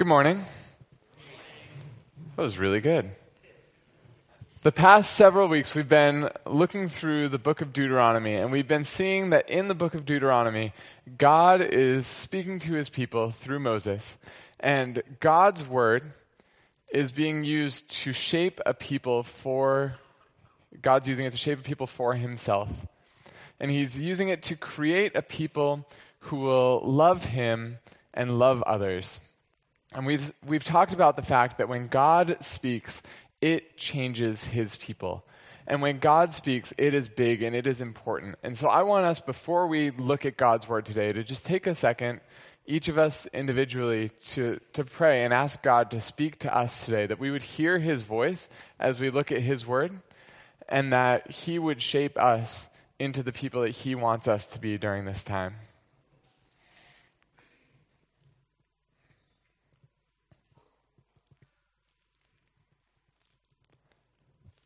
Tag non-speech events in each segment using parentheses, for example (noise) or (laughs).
Good morning. That was really good. The past several weeks, we've been looking through the book of Deuteronomy, and we've been seeing that in the book of Deuteronomy, God is speaking to his people through Moses, and God's word is being used to shape a people for, God's using it to shape a people for himself. And he's using it to create a people who will love him and love others. And we've, we've talked about the fact that when God speaks, it changes his people. And when God speaks, it is big and it is important. And so I want us, before we look at God's word today, to just take a second, each of us individually, to, to pray and ask God to speak to us today, that we would hear his voice as we look at his word, and that he would shape us into the people that he wants us to be during this time.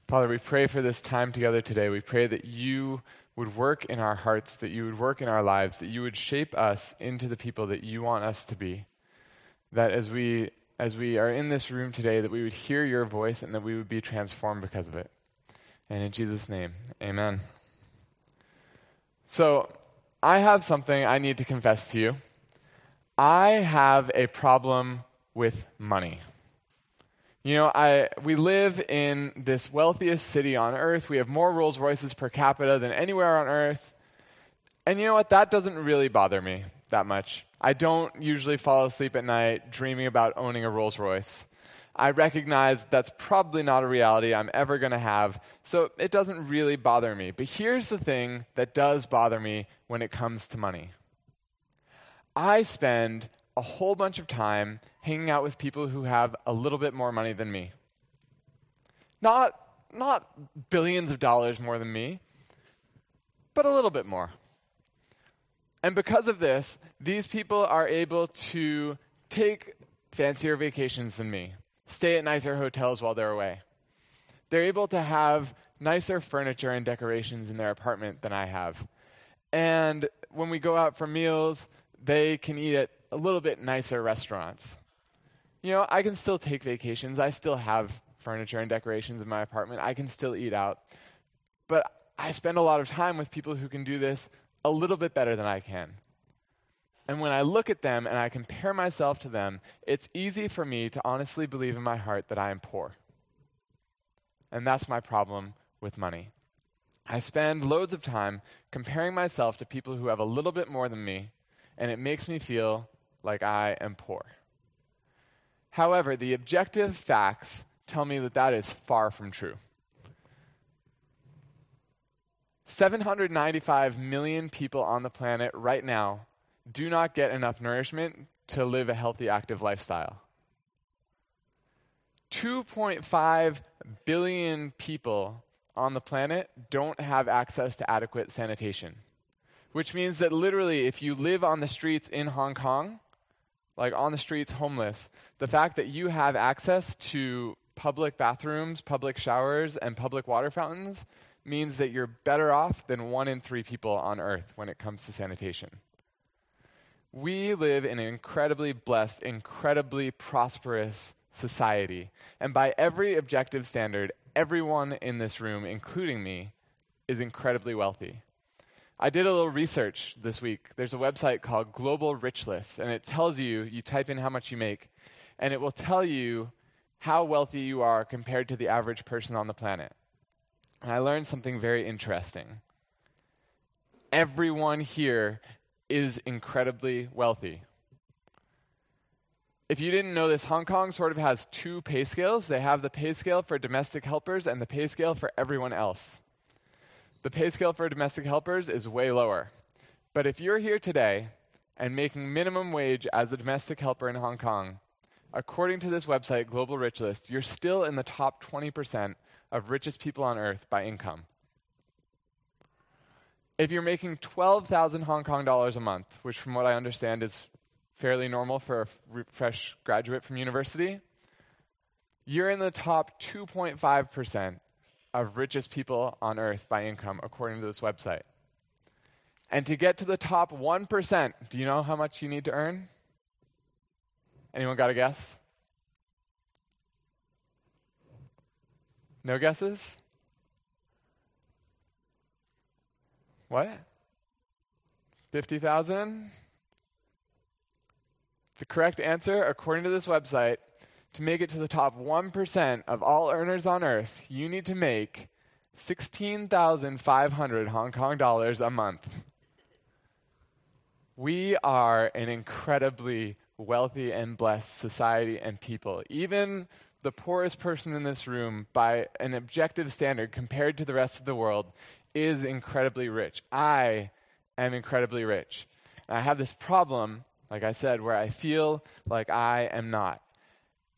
Father, we pray for this time together today. We pray that you would work in our hearts, that you would work in our lives, that you would shape us into the people that you want us to be. That as we as we are in this room today, that we would hear your voice and that we would be transformed because of it. And in Jesus' name, amen. So, I have something I need to confess to you. I have a problem with money. You know, I, we live in this wealthiest city on earth. We have more Rolls Royces per capita than anywhere on earth. And you know what? That doesn't really bother me that much. I don't usually fall asleep at night dreaming about owning a Rolls Royce. I recognize that's probably not a reality I'm ever going to have, so it doesn't really bother me. But here's the thing that does bother me when it comes to money I spend a whole bunch of time hanging out with people who have a little bit more money than me. Not, not billions of dollars more than me, but a little bit more. And because of this, these people are able to take fancier vacations than me, stay at nicer hotels while they're away. They're able to have nicer furniture and decorations in their apartment than I have. And when we go out for meals, they can eat at a little bit nicer restaurants. You know, I can still take vacations. I still have furniture and decorations in my apartment. I can still eat out. But I spend a lot of time with people who can do this a little bit better than I can. And when I look at them and I compare myself to them, it's easy for me to honestly believe in my heart that I am poor. And that's my problem with money. I spend loads of time comparing myself to people who have a little bit more than me, and it makes me feel like I am poor. However, the objective facts tell me that that is far from true. 795 million people on the planet right now do not get enough nourishment to live a healthy, active lifestyle. 2.5 billion people on the planet don't have access to adequate sanitation, which means that literally, if you live on the streets in Hong Kong, like on the streets homeless, the fact that you have access to public bathrooms, public showers, and public water fountains means that you're better off than one in three people on earth when it comes to sanitation. We live in an incredibly blessed, incredibly prosperous society. And by every objective standard, everyone in this room, including me, is incredibly wealthy. I did a little research this week. There's a website called Global Rich List, and it tells you, you type in how much you make, and it will tell you how wealthy you are compared to the average person on the planet. And I learned something very interesting. Everyone here is incredibly wealthy. If you didn't know this, Hong Kong sort of has two pay scales. They have the pay scale for domestic helpers and the pay scale for everyone else the pay scale for domestic helpers is way lower. But if you're here today and making minimum wage as a domestic helper in Hong Kong, according to this website, Global Rich List, you're still in the top 20% of richest people on earth by income. If you're making 12,000 Hong Kong dollars a month, which from what I understand is fairly normal for a fresh graduate from university, you're in the top 2.5% of richest people on earth by income, according to this website. And to get to the top 1%, do you know how much you need to earn? Anyone got a guess? No guesses? What? 50,000? The correct answer, according to this website, to make it to the top 1% of all earners on earth, you need to make 16,500 Hong Kong dollars a month. We are an incredibly wealthy and blessed society and people. Even the poorest person in this room, by an objective standard compared to the rest of the world, is incredibly rich. I am incredibly rich. And I have this problem, like I said, where I feel like I am not.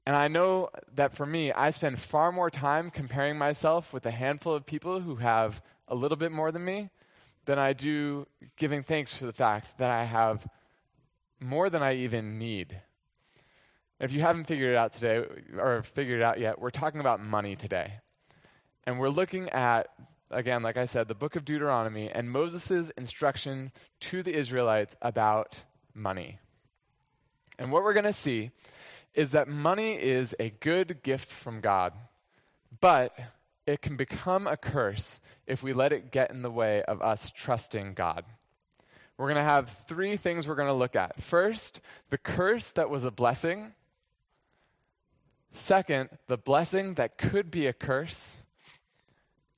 And I know that for me, I spend far more time comparing myself with a handful of people who have a little bit more than me than I do giving thanks for the fact that I have more than I even need. If you haven't figured it out today, or figured it out yet, we're talking about money today. And we're looking at, again, like I said, the book of Deuteronomy and Moses' instruction to the Israelites about money. And what we're going to see is that money is a good gift from God, but it can become a curse if we let it get in the way of us trusting God. We're going to have three things we're going to look at. First, the curse that was a blessing. Second, the blessing that could be a curse.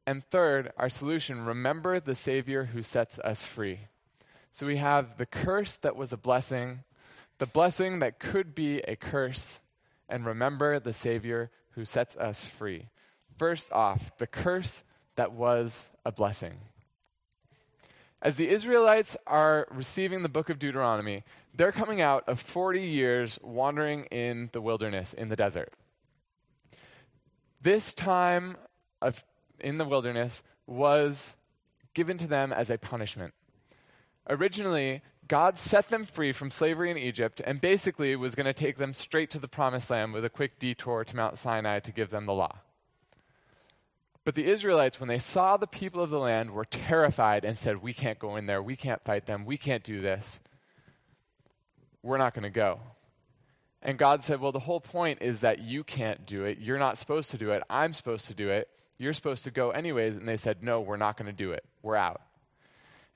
And third, our solution remember the Savior who sets us free. So we have the curse that was a blessing, the blessing that could be a curse, and remember the Savior who sets us free. First off, the curse that was a blessing. As the Israelites are receiving the book of Deuteronomy, they're coming out of 40 years wandering in the wilderness, in the desert. This time of, in the wilderness was given to them as a punishment. Originally, God set them free from slavery in Egypt and basically was going to take them straight to the promised land with a quick detour to Mount Sinai to give them the law. But the Israelites, when they saw the people of the land, were terrified and said, We can't go in there. We can't fight them. We can't do this. We're not going to go. And God said, Well, the whole point is that you can't do it. You're not supposed to do it. I'm supposed to do it. You're supposed to go anyways. And they said, No, we're not going to do it. We're out.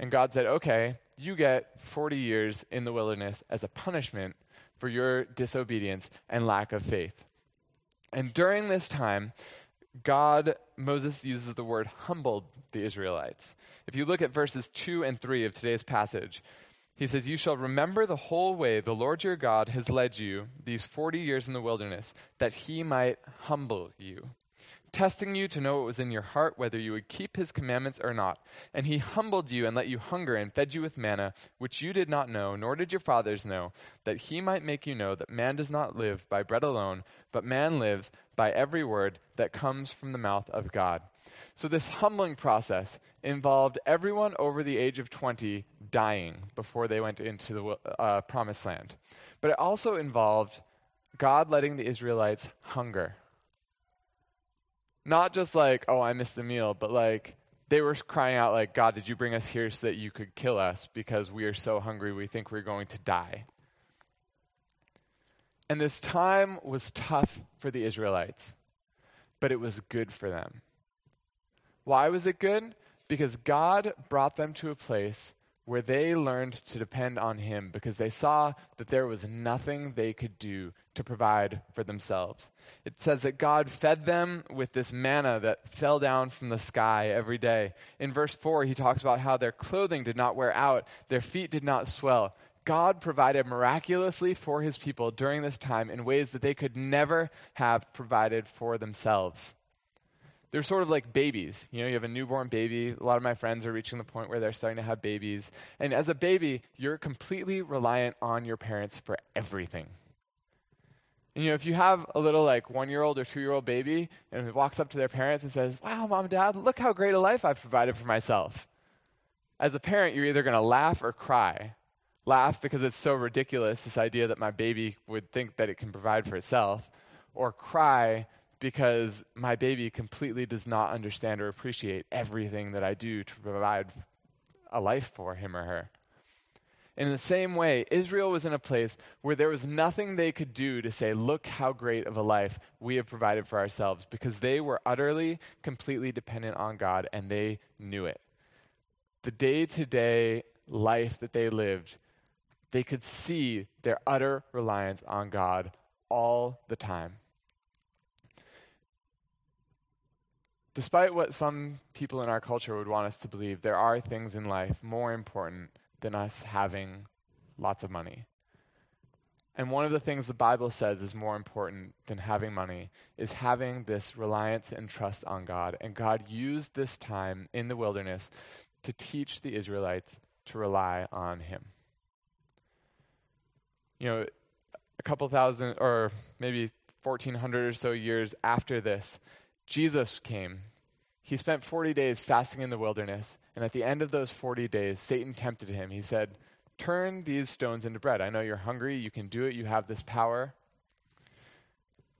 And God said, Okay, you get 40 years in the wilderness as a punishment for your disobedience and lack of faith. And during this time, God, Moses uses the word humbled the Israelites. If you look at verses 2 and 3 of today's passage, he says, You shall remember the whole way the Lord your God has led you these 40 years in the wilderness, that he might humble you testing you to know what was in your heart, whether you would keep his commandments or not. And he humbled you and let you hunger and fed you with manna, which you did not know, nor did your fathers know, that he might make you know that man does not live by bread alone, but man lives by every word that comes from the mouth of God. So, this humbling process involved everyone over the age of 20 dying before they went into the uh, promised land. But it also involved God letting the Israelites hunger not just like, oh, I missed a meal, but like they were crying out, like, God, did you bring us here so that you could kill us because we are so hungry we think we're going to die? And this time was tough for the Israelites, but it was good for them. Why was it good? Because God brought them to a place where they learned to depend on Him because they saw that there was nothing they could do to provide for themselves. It says that God fed them with this manna that fell down from the sky every day. In verse 4, he talks about how their clothing did not wear out, their feet did not swell. God provided miraculously for His people during this time in ways that they could never have provided for themselves they're sort of like babies. You know, you have a newborn baby. A lot of my friends are reaching the point where they're starting to have babies. And as a baby, you're completely reliant on your parents for everything. And, you know, if you have a little like one year old or two year old baby and walks up to their parents and says, Wow, mom, dad, look how great a life I've provided for myself. As a parent, you're either going to laugh or cry. Laugh because it's so ridiculous, this idea that my baby would think that it can provide for itself, or cry because my baby completely does not understand or appreciate everything that I do to provide a life for him or her. In the same way, Israel was in a place where there was nothing they could do to say, Look how great of a life we have provided for ourselves, because they were utterly, completely dependent on God, and they knew it. The day to day life that they lived, they could see their utter reliance on God all the time. Despite what some people in our culture would want us to believe, there are things in life more important than us having lots of money. And one of the things the Bible says is more important than having money is having this reliance and trust on God. And God used this time in the wilderness to teach the Israelites to rely on Him. You know, a couple thousand, or maybe 1400 or so years after this, Jesus came. He spent 40 days fasting in the wilderness, and at the end of those 40 days, Satan tempted him. He said, Turn these stones into bread. I know you're hungry, you can do it, you have this power.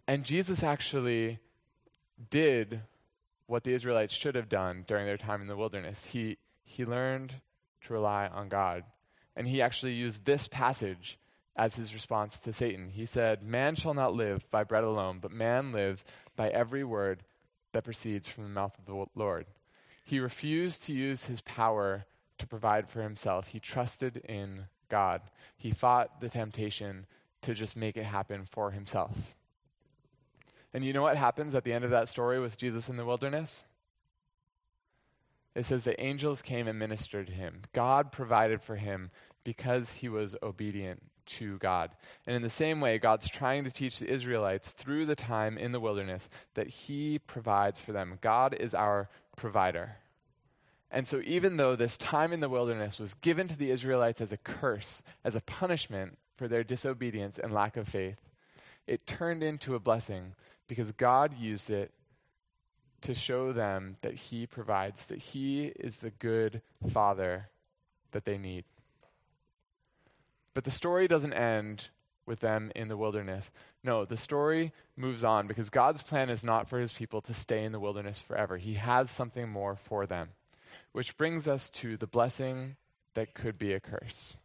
And Jesus actually did what the Israelites should have done during their time in the wilderness. He, he learned to rely on God. And he actually used this passage as his response to Satan. He said, Man shall not live by bread alone, but man lives by every word that proceeds from the mouth of the Lord. He refused to use his power to provide for himself. He trusted in God. He fought the temptation to just make it happen for himself. And you know what happens at the end of that story with Jesus in the wilderness? It says the angels came and ministered to him. God provided for him because he was obedient to God. And in the same way, God's trying to teach the Israelites through the time in the wilderness that He provides for them. God is our provider. And so, even though this time in the wilderness was given to the Israelites as a curse, as a punishment for their disobedience and lack of faith, it turned into a blessing because God used it to show them that He provides, that He is the good Father that they need. But the story doesn't end with them in the wilderness. No, the story moves on because God's plan is not for his people to stay in the wilderness forever. He has something more for them. Which brings us to the blessing that could be a curse.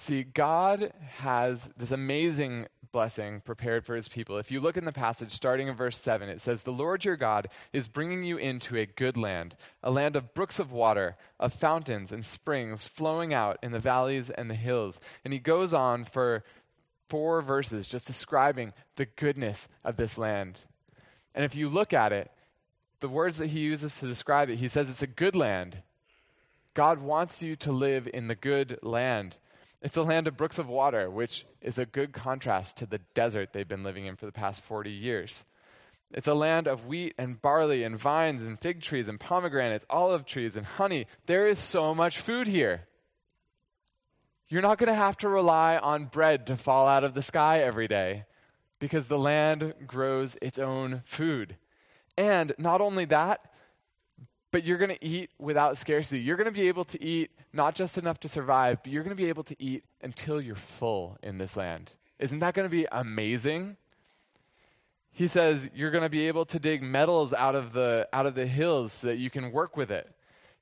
See, God has this amazing blessing prepared for his people. If you look in the passage starting in verse 7, it says, The Lord your God is bringing you into a good land, a land of brooks of water, of fountains and springs flowing out in the valleys and the hills. And he goes on for four verses just describing the goodness of this land. And if you look at it, the words that he uses to describe it, he says it's a good land. God wants you to live in the good land. It's a land of brooks of water, which is a good contrast to the desert they've been living in for the past 40 years. It's a land of wheat and barley and vines and fig trees and pomegranates, olive trees and honey. There is so much food here. You're not going to have to rely on bread to fall out of the sky every day because the land grows its own food. And not only that, but you're going to eat without scarcity. You're going to be able to eat not just enough to survive, but you're going to be able to eat until you're full in this land. Isn't that going to be amazing? He says you're going to be able to dig metals out of the out of the hills so that you can work with it.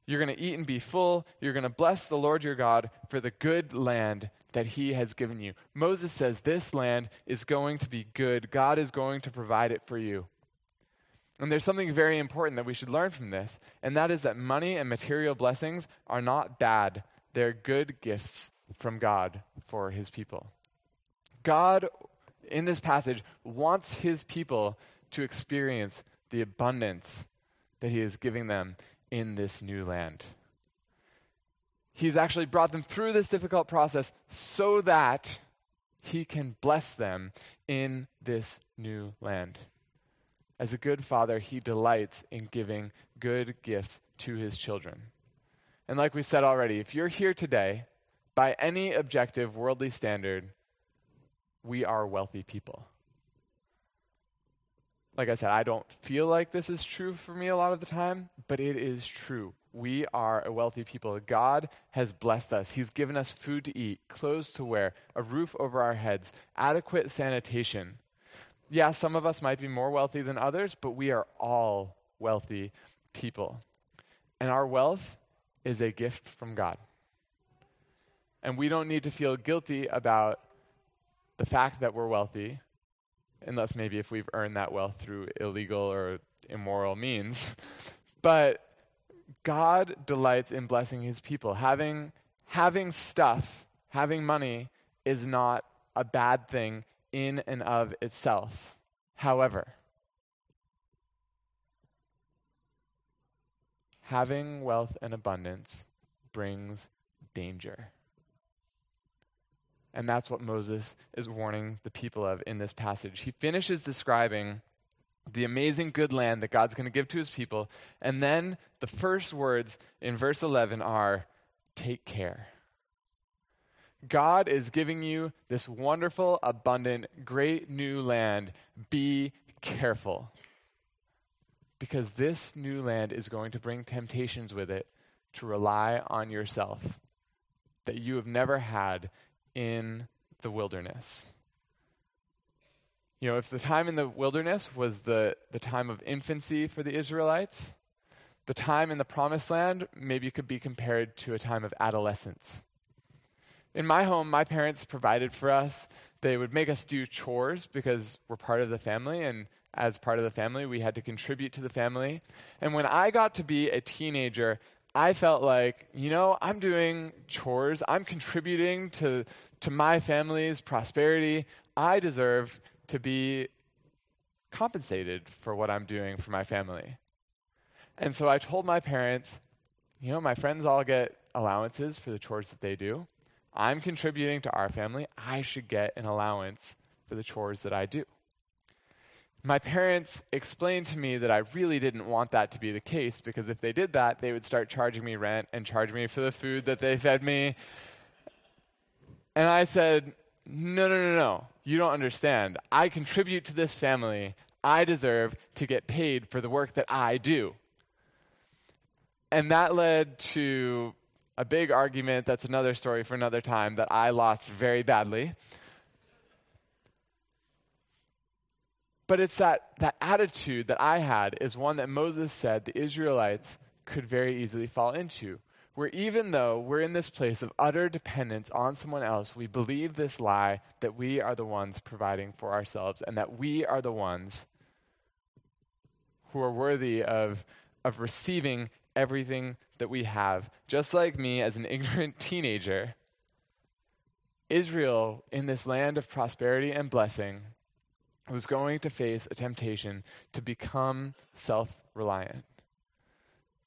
You're going to eat and be full. You're going to bless the Lord your God for the good land that he has given you. Moses says this land is going to be good. God is going to provide it for you. And there's something very important that we should learn from this, and that is that money and material blessings are not bad. They're good gifts from God for his people. God, in this passage, wants his people to experience the abundance that he is giving them in this new land. He's actually brought them through this difficult process so that he can bless them in this new land. As a good father, he delights in giving good gifts to his children. And like we said already, if you're here today, by any objective worldly standard, we are wealthy people. Like I said, I don't feel like this is true for me a lot of the time, but it is true. We are a wealthy people. God has blessed us. He's given us food to eat, clothes to wear, a roof over our heads, adequate sanitation yeah, some of us might be more wealthy than others, but we are all wealthy people. And our wealth is a gift from God. And we don't need to feel guilty about the fact that we're wealthy, unless maybe if we've earned that wealth through illegal or immoral means. (laughs) but God delights in blessing his people. Having, having stuff, having money, is not a bad thing in and of itself. However, having wealth and abundance brings danger. And that's what Moses is warning the people of in this passage. He finishes describing the amazing good land that God's going to give to his people. And then the first words in verse 11 are take care. God is giving you this wonderful, abundant, great new land. Be careful. Because this new land is going to bring temptations with it to rely on yourself that you have never had in the wilderness. You know, if the time in the wilderness was the, the time of infancy for the Israelites, the time in the promised land maybe could be compared to a time of adolescence. In my home, my parents provided for us. They would make us do chores because we're part of the family, and as part of the family, we had to contribute to the family. And when I got to be a teenager, I felt like, you know, I'm doing chores, I'm contributing to, to my family's prosperity. I deserve to be compensated for what I'm doing for my family. And so I told my parents, you know, my friends all get allowances for the chores that they do. I'm contributing to our family. I should get an allowance for the chores that I do. My parents explained to me that I really didn't want that to be the case because if they did that, they would start charging me rent and charge me for the food that they fed me. And I said, no, no, no, no. You don't understand. I contribute to this family. I deserve to get paid for the work that I do. And that led to a big argument. That's another story for another time that I lost very badly. But it's that, that attitude that I had is one that Moses said the Israelites could very easily fall into where even though we're in this place of utter dependence on someone else, we believe this lie that we are the ones providing for ourselves and that we are the ones who are worthy of, of receiving everything that we have. Just like me as an (laughs) ignorant teenager, Israel, in this land of prosperity and blessing, was going to face a temptation to become self reliant.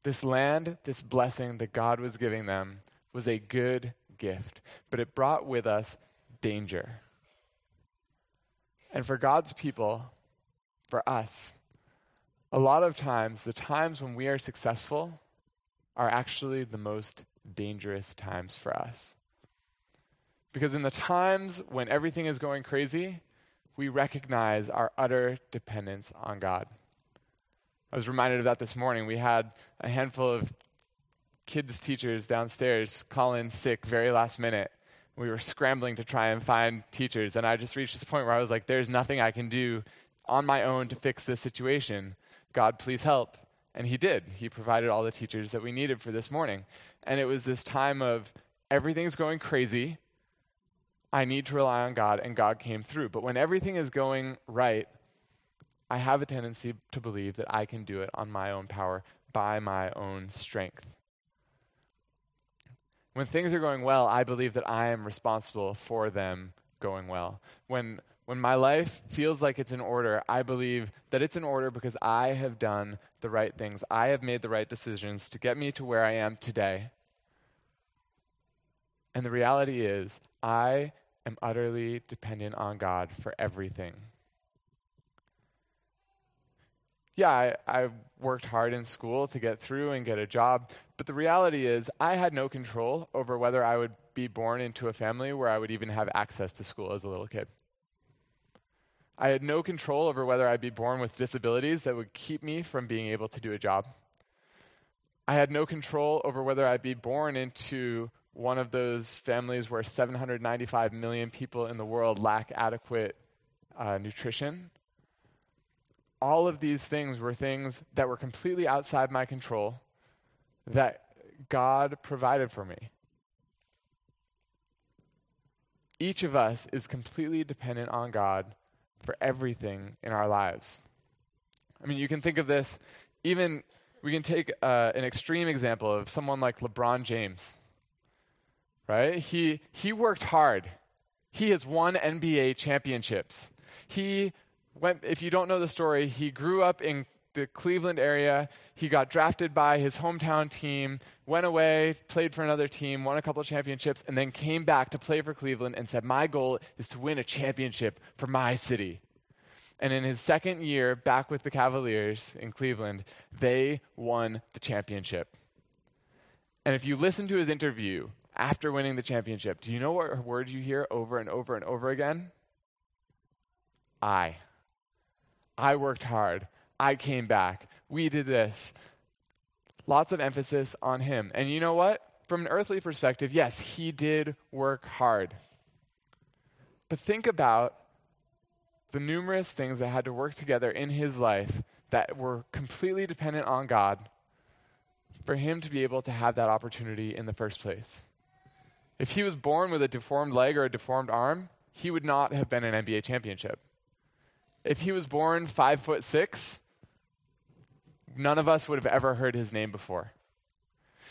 This land, this blessing that God was giving them, was a good gift, but it brought with us danger. And for God's people, for us, a lot of times, the times when we are successful are actually the most dangerous times for us. Because in the times when everything is going crazy, we recognize our utter dependence on God. I was reminded of that this morning. We had a handful of kids' teachers downstairs call in sick very last minute. We were scrambling to try and find teachers, and I just reached this point where I was like, there's nothing I can do on my own to fix this situation. God, please help. And He did. He provided all the teachers that we needed for this morning. And it was this time of everything's going crazy. I need to rely on God, and God came through. But when everything is going right, I have a tendency to believe that I can do it on my own power, by my own strength. When things are going well, I believe that I am responsible for them going well. When, when my life feels like it's in order, I believe that it's in order because I have done the right things. I have made the right decisions to get me to where I am today. And the reality is, I am utterly dependent on God for everything yeah, I, I, worked hard in school to get through and get a job, but the reality is I had no control over whether I would be born into a family where I would even have access to school as a little kid. I had no control over whether I'd be born with disabilities that would keep me from being able to do a job. I had no control over whether I'd be born into one of those families where 795 million people in the world lack adequate uh, nutrition all of these things were things that were completely outside my control that God provided for me. Each of us is completely dependent on God for everything in our lives. I mean, you can think of this even, we can take uh, an extreme example of someone like LeBron James, right? He, he worked hard. He has won NBA championships. He went, if you don't know the story, he grew up in the Cleveland area. He got drafted by his hometown team, went away, played for another team, won a couple of championships, and then came back to play for Cleveland and said, My goal is to win a championship for my city. And in his second year back with the Cavaliers in Cleveland, they won the championship. And if you listen to his interview after winning the championship, do you know what word you hear over and over and over again? I. I worked hard. I came back. We did this. Lots of emphasis on him. And you know what? From an earthly perspective, yes, he did work hard. But think about the numerous things that had to work together in his life that were completely dependent on God for him to be able to have that opportunity in the first place. If he was born with a deformed leg or a deformed arm, he would not have been an NBA championship. If he was born five foot six, none of us would have ever heard his name before.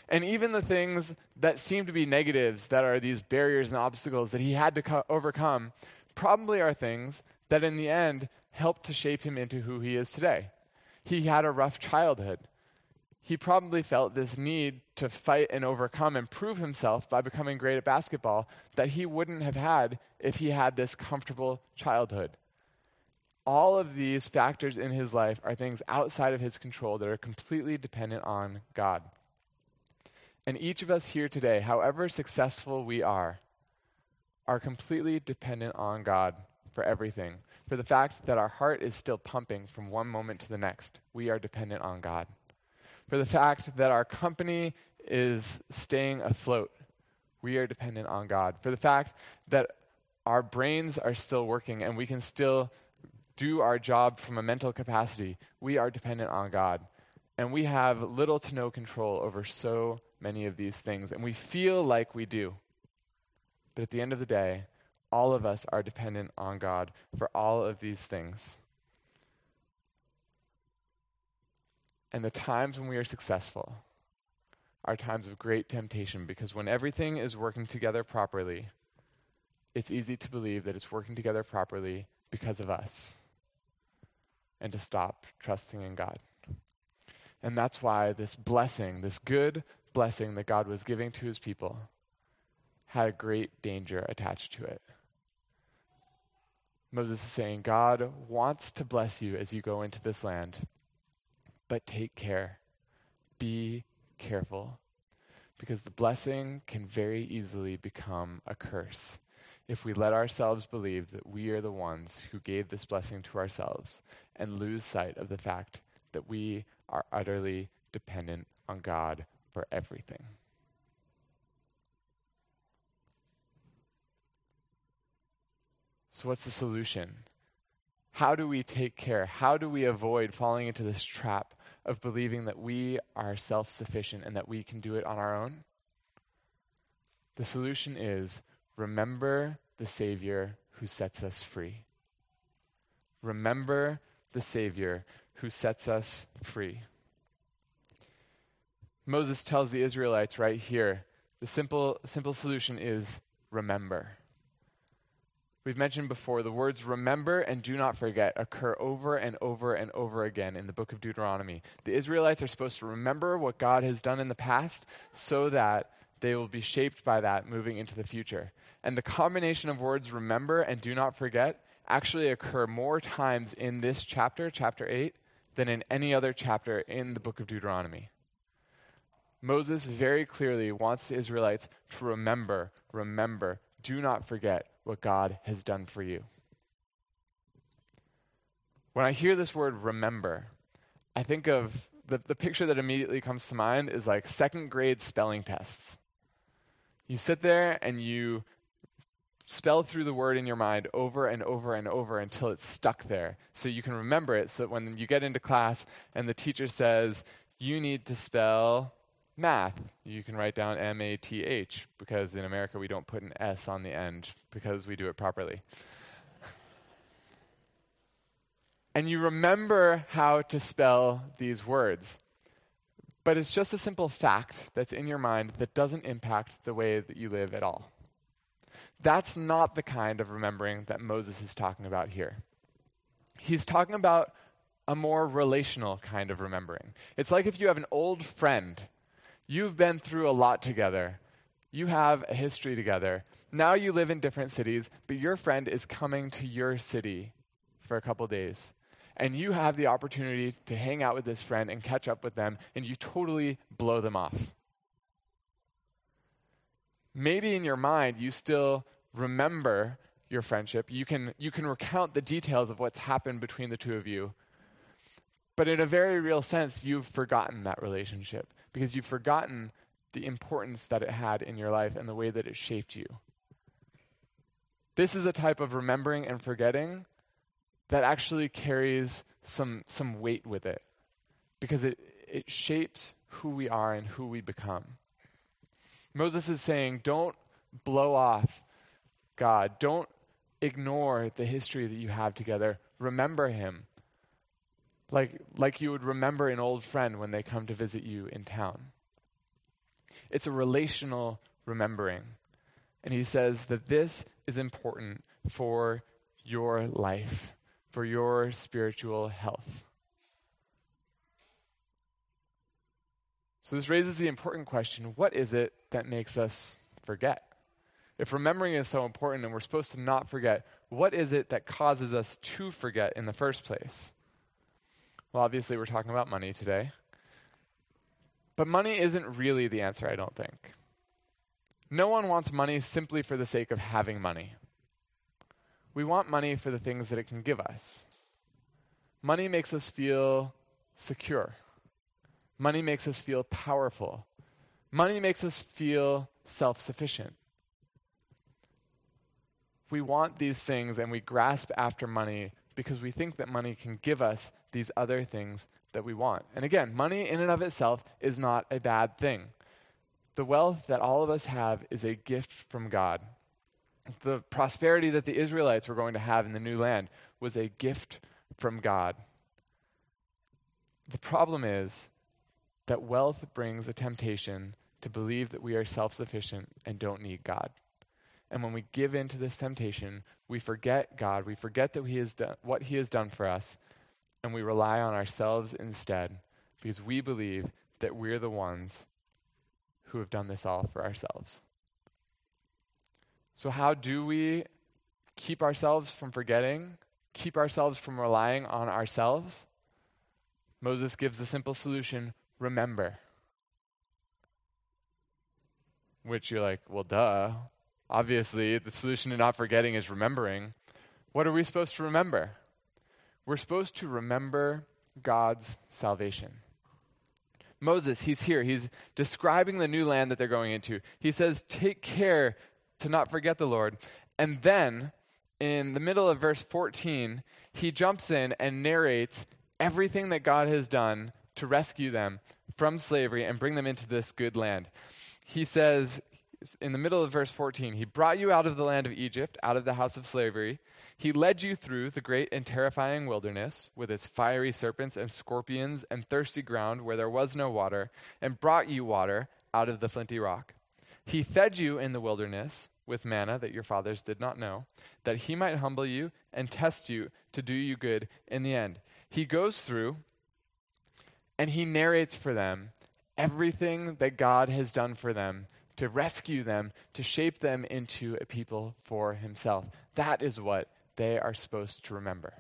And even the things that seem to be negatives, that are these barriers and obstacles that he had to co- overcome, probably are things that in the end helped to shape him into who he is today. He had a rough childhood. He probably felt this need to fight and overcome and prove himself by becoming great at basketball that he wouldn't have had if he had this comfortable childhood all of these factors in his life are things outside of his control that are completely dependent on God. And each of us here today, however successful we are, are completely dependent on God for everything. For the fact that our heart is still pumping from one moment to the next, we are dependent on God. For the fact that our company is staying afloat, we are dependent on God. For the fact that our brains are still working and we can still do our job from a mental capacity, we are dependent on God. And we have little to no control over so many of these things. And we feel like we do. But at the end of the day, all of us are dependent on God for all of these things. And the times when we are successful are times of great temptation because when everything is working together properly, it's easy to believe that it's working together properly because of us and to stop trusting in God. And that's why this blessing, this good blessing that God was giving to his people, had a great danger attached to it. Moses is saying, God wants to bless you as you go into this land, but take care. Be careful. Because the blessing can very easily become a curse if we let ourselves believe that we are the ones who gave this blessing to ourselves and lose sight of the fact that we are utterly dependent on God for everything. So, what's the solution? How do we take care? How do we avoid falling into this trap of believing that we are self sufficient and that we can do it on our own? The solution is remember the Savior who sets us free. Remember the Savior who sets us free. Moses tells the Israelites right here the simple, simple solution is remember. We've mentioned before the words remember and do not forget occur over and over and over again in the book of Deuteronomy. The Israelites are supposed to remember what God has done in the past so that they will be shaped by that moving into the future. And the combination of words remember and do not forget actually occur more times in this chapter, chapter 8, than in any other chapter in the book of Deuteronomy. Moses very clearly wants the Israelites to remember, remember, do not forget what God has done for you. When I hear this word remember, I think of the, the picture that immediately comes to mind is like second grade spelling tests. You sit there and you spell through the word in your mind over and over and over until it's stuck there so you can remember it so that when you get into class and the teacher says you need to spell math, you can write down M A T H because in America we don't put an S on the end because we do it properly. and you remember how to spell these words. But it's just a simple fact that's in your mind that doesn't impact the way that you live at all. That's not the kind of remembering that Moses is talking about here. He's talking about a more relational kind of remembering. It's like if you have an old friend, you've been through a lot together, you have a history together. Now you live in different cities, but your friend is coming to your city for a couple days and you have the opportunity to hang out with this friend and catch up with them, and you totally blow them off. Maybe in your mind, you still remember your friendship. You can, you can recount the details of what's happened between the two of you. But in a very real sense, you've forgotten that relationship because you've forgotten the importance that it had in your life and the way that it shaped you. This is a type of remembering and forgetting that actually carries some, some weight with it because it, it shapes who we are and who we become. Moses is saying, don't blow off God. Don't ignore the history that you have together. Remember him. Like, like you would remember an old friend when they come to visit you in town. It's a relational remembering. And he says that this is important for your life for your spiritual health. So, this raises the important question what is it that makes us forget? If remembering is so important and we're supposed to not forget, what is it that causes us to forget in the first place? Well, obviously, we're talking about money today. But money isn't really the answer, I don't think. No one wants money simply for the sake of having money. We want money for the things that it can give us. Money makes us feel secure. Money makes us feel powerful. Money makes us feel self sufficient. We want these things and we grasp after money because we think that money can give us these other things that we want. And again, money in and of itself is not a bad thing. The wealth that all of us have is a gift from God the prosperity that the Israelites were going to have in the new land was a gift from God. The problem is that wealth brings a temptation to believe that we are self sufficient and don't need God. And when we give in to this temptation, we forget God, we forget that he has done, what He has done for us, and we rely on ourselves instead because we believe that we're the ones who have done this all for ourselves. So, how do we keep ourselves from forgetting, keep ourselves from relying on ourselves? Moses gives the simple solution remember. Which you're like, well, duh. Obviously, the solution to not forgetting is remembering. What are we supposed to remember? We're supposed to remember God's salvation. Moses, he's here. He's describing the new land that they're going into. He says, Take care to not forget the Lord. And then, in the middle of verse 14, he jumps in and narrates everything that God has done to rescue them from slavery and bring them into this good land. He says, in the middle of verse 14, He brought you out of the land of Egypt, out of the house of slavery. He led you through the great and terrifying wilderness with its fiery serpents and scorpions and thirsty ground where there was no water, and brought you water out of the flinty rock. He fed you in the wilderness with manna that your fathers did not know, that he might humble you and test you to do you good in the end. He goes through and he narrates for them everything that God has done for them to rescue them, to shape them into a people for himself. That is what they are supposed to remember.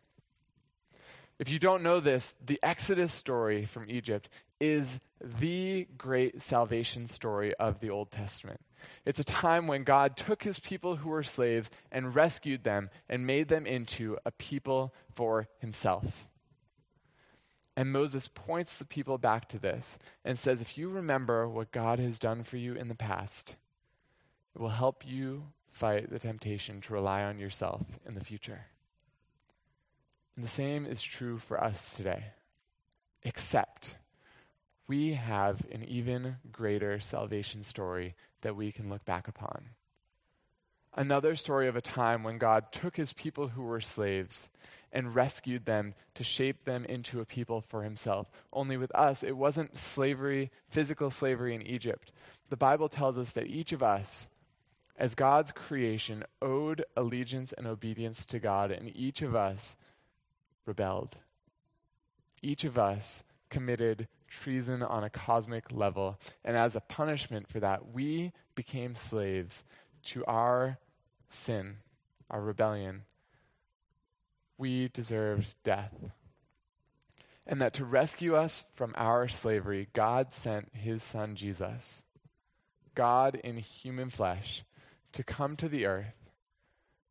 If you don't know this, the Exodus story from Egypt is the great salvation story of the Old Testament. It's a time when God took his people who were slaves and rescued them and made them into a people for himself. And Moses points the people back to this and says, if you remember what God has done for you in the past, it will help you fight the temptation to rely on yourself in the future. And the same is true for us today. Except we have an even greater salvation story that we can look back upon. Another story of a time when God took his people who were slaves and rescued them to shape them into a people for himself. Only with us, it wasn't slavery, physical slavery in Egypt. The Bible tells us that each of us, as God's creation, owed allegiance and obedience to God, and each of us rebelled. Each of us committed treason on a cosmic level. And as a punishment for that, we became slaves to our sin, our rebellion. We deserved death. And that to rescue us from our slavery, God sent his son Jesus, God in human flesh, to come to the earth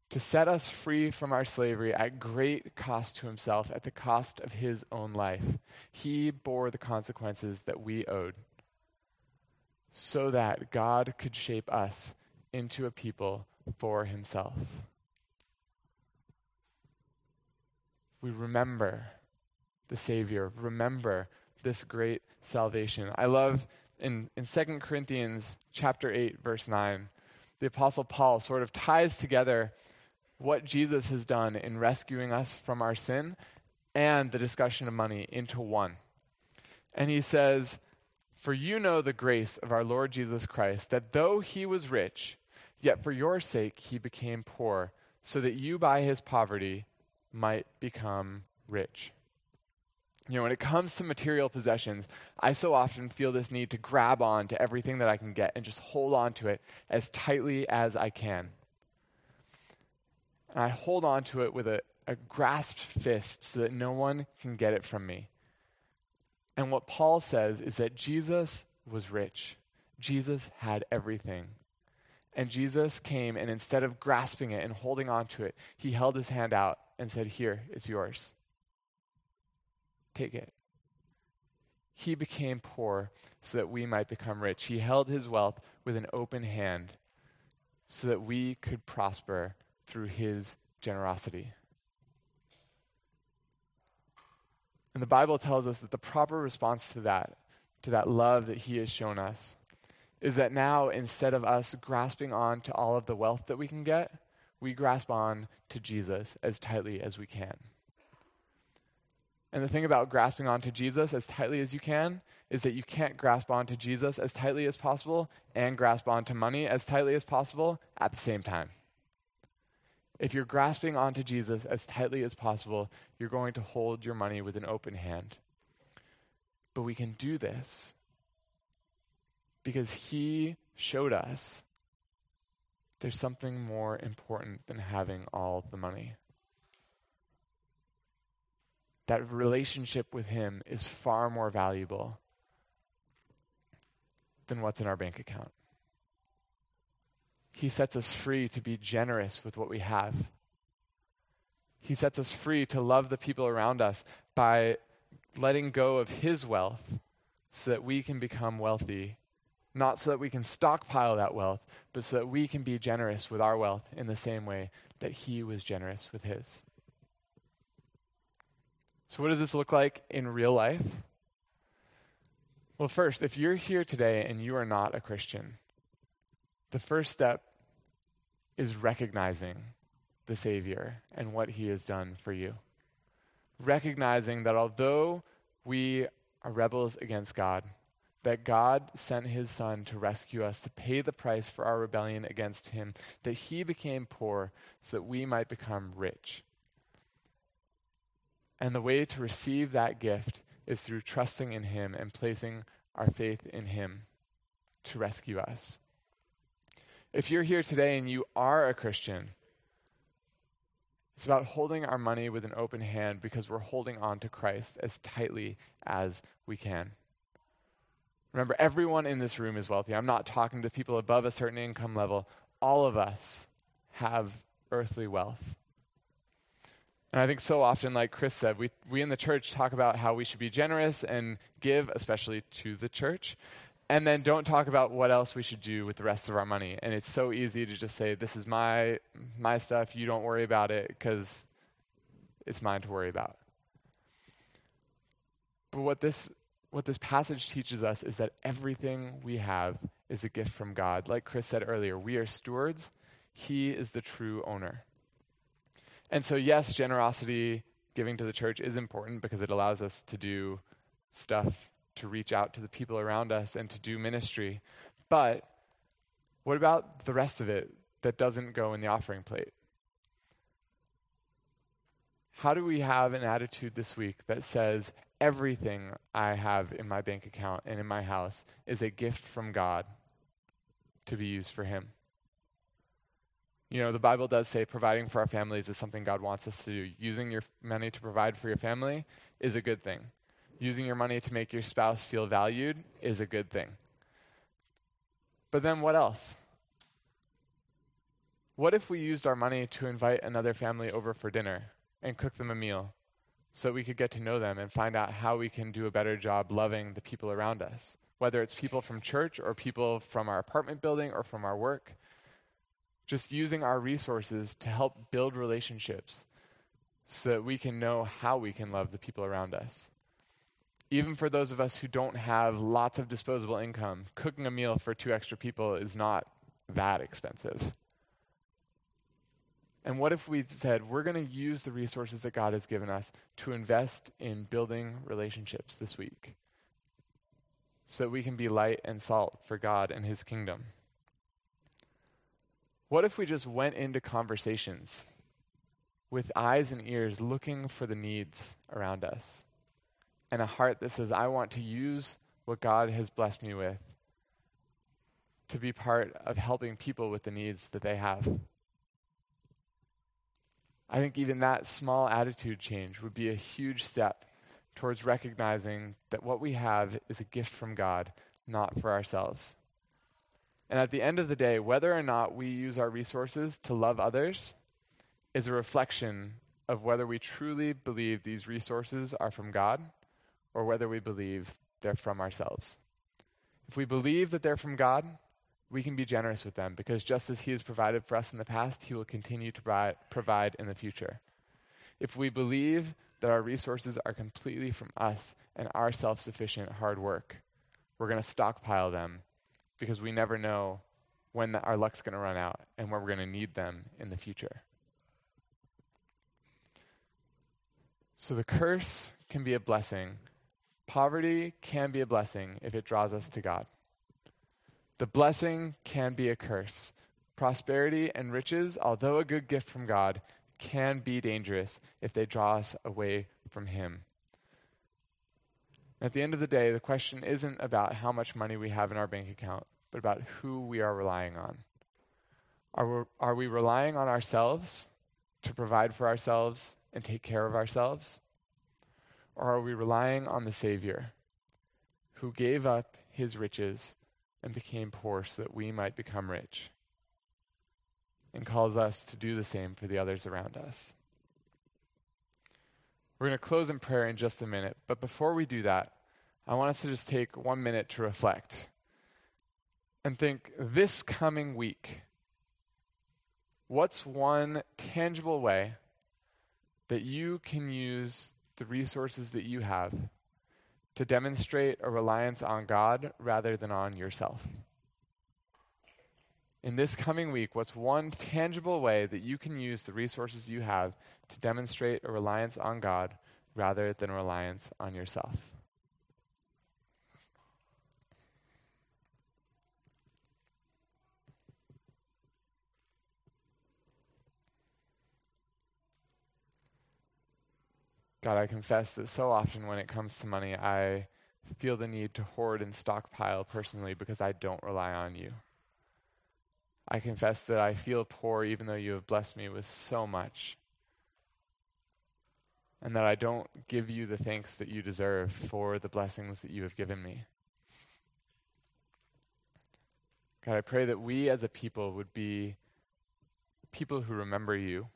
to set us free from our slavery at great cost to himself, at the cost of his own life. He bore the consequences that we owed so that God could shape us into a people for himself. We remember the Savior, remember this great salvation. I love in, in 2 Corinthians chapter 8, verse 9, the Apostle Paul sort of ties together what Jesus has done in rescuing us from our sin and the discussion of money into one. And he says, For you know the grace of our Lord Jesus Christ, that though he was rich, yet for your sake he became poor, so that you by his poverty might become rich. You know, when it comes to material possessions, I so often feel this need to grab on to everything that I can get and just hold on to it as tightly as I can and I hold on to it with a, a grasped fist so that no one can get it from me. And what Paul says is that Jesus was rich. Jesus had everything. And Jesus came, and instead of grasping it and holding on to it, he held his hand out and said, Here, it's yours. Take it. He became poor so that we might become rich. He held his wealth with an open hand so that we could prosper through his generosity. And the Bible tells us that the proper response to that, to that love that he has shown us, is that now instead of us grasping on to all of the wealth that we can get, we grasp on to Jesus as tightly as we can. And the thing about grasping onto Jesus as tightly as you can is that you can't grasp onto Jesus as tightly as possible and grasp onto money as tightly as possible at the same time. If you're grasping onto Jesus as tightly as possible, you're going to hold your money with an open hand. But we can do this because he showed us there's something more important than having all the money. That relationship with him is far more valuable than what's in our bank account. He sets us free to be generous with what we have. He sets us free to love the people around us by letting go of His wealth so that we can become wealthy. Not so that we can stockpile that wealth, but so that we can be generous with our wealth in the same way that He was generous with His. So, what does this look like in real life? Well, first, if you're here today and you are not a Christian, the first step is recognizing the Savior and what he has done for you. Recognizing that although we are rebels against God, that God sent his Son to rescue us, to pay the price for our rebellion against him, that he became poor so that we might become rich. And the way to receive that gift is through trusting in him and placing our faith in him to rescue us. If you're here today and you are a Christian, it's about holding our money with an open hand because we're holding on to Christ as tightly as we can. Remember, everyone in this room is wealthy. I'm not talking to people above a certain income level. All of us have earthly wealth. And I think so often, like Chris said, we, we in the church talk about how we should be generous and give, especially to the church and then don't talk about what else we should do with the rest of our money. And it's so easy to just say, "This is my my stuff. You don't worry about it because it's mine to worry about." But what this what this passage teaches us is that everything we have is a gift from God. Like Chris said earlier, we are stewards, He is the true owner. And so, yes, generosity, giving to the church is important because it allows us to do stuff to reach out to the people around us and to do ministry. But what about the rest of it that doesn't go in the offering plate? How do we have an attitude this week that says, everything I have in my bank account and in my house is a gift from God to be used for Him? You know, the Bible does say providing for our families is something God wants us to do. Using your money to provide for your family is a good thing. Using your money to make your spouse feel valued is a good thing. But then what else? What if we used our money to invite another family over for dinner and cook them a meal so we could get to know them and find out how we can do a better job loving the people around us? Whether it's people from church or people from our apartment building or from our work just using our resources to help build relationships so that we can know how we can love the people around us. Even for those of us who don't have lots of disposable income, cooking a meal for two extra people is not that expensive. And what if we said, we're going to use the resources that God has given us to invest in building relationships this week so we can be light and salt for God and His kingdom? What if we just went into conversations with eyes and ears looking for the needs around us and a heart that says, I want to use what God has blessed me with to be part of helping people with the needs that they have? I think even that small attitude change would be a huge step towards recognizing that what we have is a gift from God, not for ourselves. And at the end of the day, whether or not we use our resources to love others is a reflection of whether we truly believe these resources are from God or whether we believe they're from ourselves. If we believe that they're from God, we can be generous with them because just as He has provided for us in the past, He will continue to provide, in the future. If we believe that our resources are completely from us and our self sufficient hard work, we're going to stockpile them because we never know when our luck's going to run out and when we're going to need them in the future. So the curse can be a blessing. Poverty can be a blessing if it draws us to God. The blessing can be a curse. Prosperity and riches, although a good gift from God, can be dangerous if they draw us away from Him. At the end of the day, the question isn't about how much money we have in our bank account, but about who we are relying on. Are we, are we relying on ourselves to provide for ourselves and take care of ourselves? Or are we relying on the Savior who gave up his riches and became poor so that we might become rich and calls us to do the same for the others around us? We're going to close in prayer in just a minute, but before we do that, I want us to just take one minute to reflect and think this coming week, what's one tangible way that you can use the resources that you have to demonstrate a reliance on God rather than on yourself? in this coming week, what's one tangible way that you can use the resources you have to demonstrate a reliance on God rather than a reliance on yourself? God, I confess that so often when it comes to money, I feel the need to hoard and stockpile personally because I don't rely on you. I confess that I feel poor even though you have blessed me with so much. And that I don't give you the thanks that you deserve for the blessings that you have given me. God, I pray that we as a people would be people who remember you,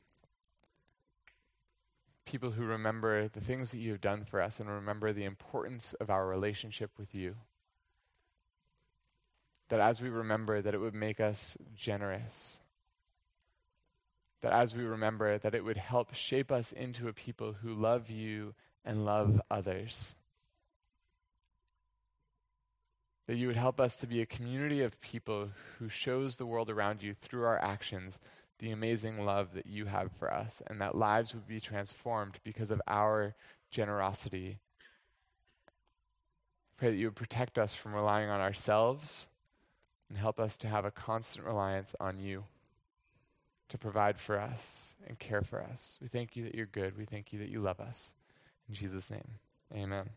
people who remember the things that you have done for us and remember the importance of our relationship with you. That as we remember that it would make us generous. That as we remember that it would help shape us into a people who love you and love others. That you would help us to be a community of people who shows the world around you through our actions the amazing love that you have for us, and that lives would be transformed because of our generosity. Pray that you would protect us from relying on ourselves and help us to have a constant reliance on you to provide for us and care for us. We thank you that you're good. We thank you that you love us. In Jesus' name, amen.